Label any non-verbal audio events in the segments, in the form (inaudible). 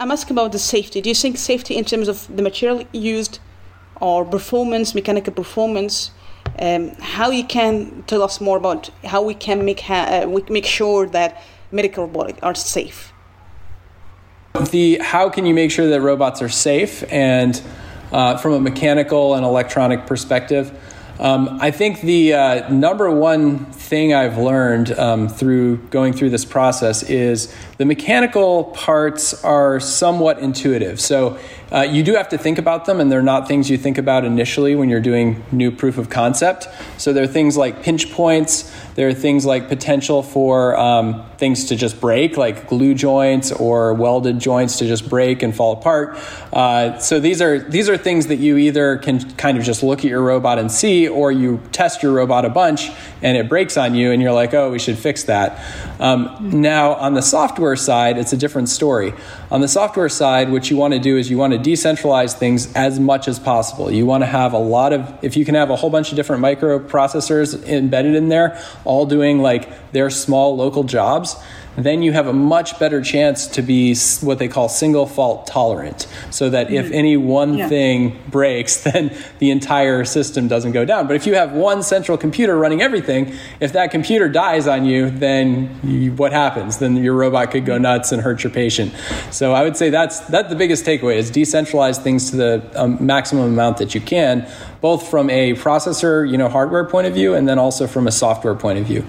I'm asking about the safety. Do you think safety in terms of the material used or performance, mechanical performance? Um, how you can tell us more about how we can make ha- uh, we make sure that medical robotics are safe? The how can you make sure that robots are safe and uh, from a mechanical and electronic perspective? Um, I think the uh, number one thing I've learned um, through going through this process is the mechanical parts are somewhat intuitive. So uh, you do have to think about them, and they're not things you think about initially when you're doing new proof of concept. So there are things like pinch points, there are things like potential for um, things to just break, like glue joints or welded joints to just break and fall apart. Uh, so these are these are things that you either can kind of just look at your robot and see, or you test your robot a bunch and it breaks on you, and you're like, oh, we should fix that. Um, now on the software side, it's a different story. On the software side, what you want to do is you want to decentralize things as much as possible. You want to have a lot of, if you can have a whole bunch of different microprocessors embedded in there, all doing like their small local jobs then you have a much better chance to be what they call single fault tolerant. So that if mm-hmm. any one yeah. thing breaks, (laughs) then the entire system doesn't go down. But if you have one central computer running everything, if that computer dies on you, then you, what happens? Then your robot could go mm-hmm. nuts and hurt your patient. So I would say that's that's the biggest takeaway is decentralize things to the um, maximum amount that you can, both from a processor, you know, hardware point of view, and then also from a software point of view.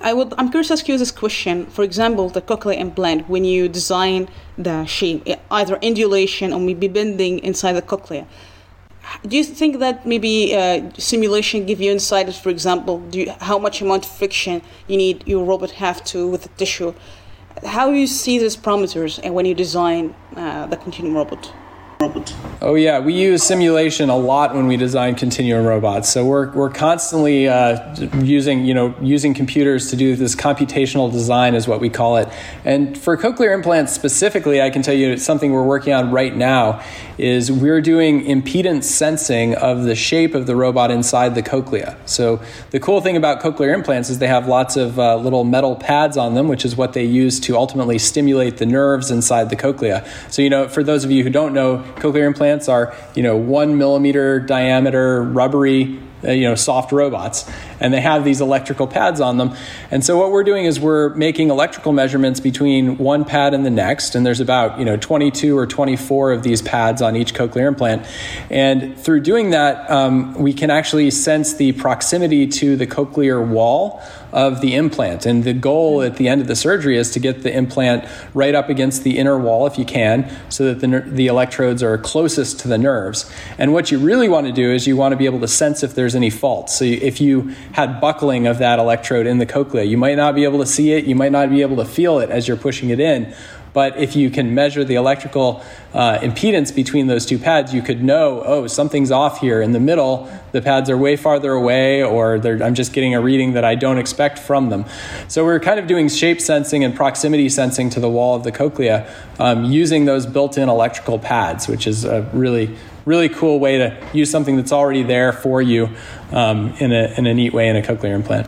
I would. I'm curious to ask you this question. For example, the cochlear implant. When you design the shape, either indulation or maybe bending inside the cochlea, do you think that maybe uh, simulation give you insights? For example, do you, how much amount of friction you need your robot have to with the tissue? How you see these parameters and when you design uh, the continuum robot? Robot? Oh yeah, we use simulation a lot when we design continuum robots. So we're we're constantly uh, using you know using computers to do this computational design is what we call it. And for cochlear implants specifically, I can tell you something we're working on right now is we're doing impedance sensing of the shape of the robot inside the cochlea. So the cool thing about cochlear implants is they have lots of uh, little metal pads on them, which is what they use to ultimately stimulate the nerves inside the cochlea. So you know, for those of you who don't know, cochlear implants are you know one millimeter diameter rubbery you know soft robots and they have these electrical pads on them and so what we're doing is we're making electrical measurements between one pad and the next and there's about you know 22 or 24 of these pads on each cochlear implant and through doing that um, we can actually sense the proximity to the cochlear wall of the implant. And the goal at the end of the surgery is to get the implant right up against the inner wall if you can, so that the, the electrodes are closest to the nerves. And what you really want to do is you want to be able to sense if there's any faults. So if you had buckling of that electrode in the cochlea, you might not be able to see it, you might not be able to feel it as you're pushing it in. But if you can measure the electrical uh, impedance between those two pads, you could know, oh, something's off here. In the middle, the pads are way farther away, or I'm just getting a reading that I don't expect from them. So we're kind of doing shape sensing and proximity sensing to the wall of the cochlea um, using those built in electrical pads, which is a really really cool way to use something that's already there for you um, in, a, in a neat way in a cochlear implant.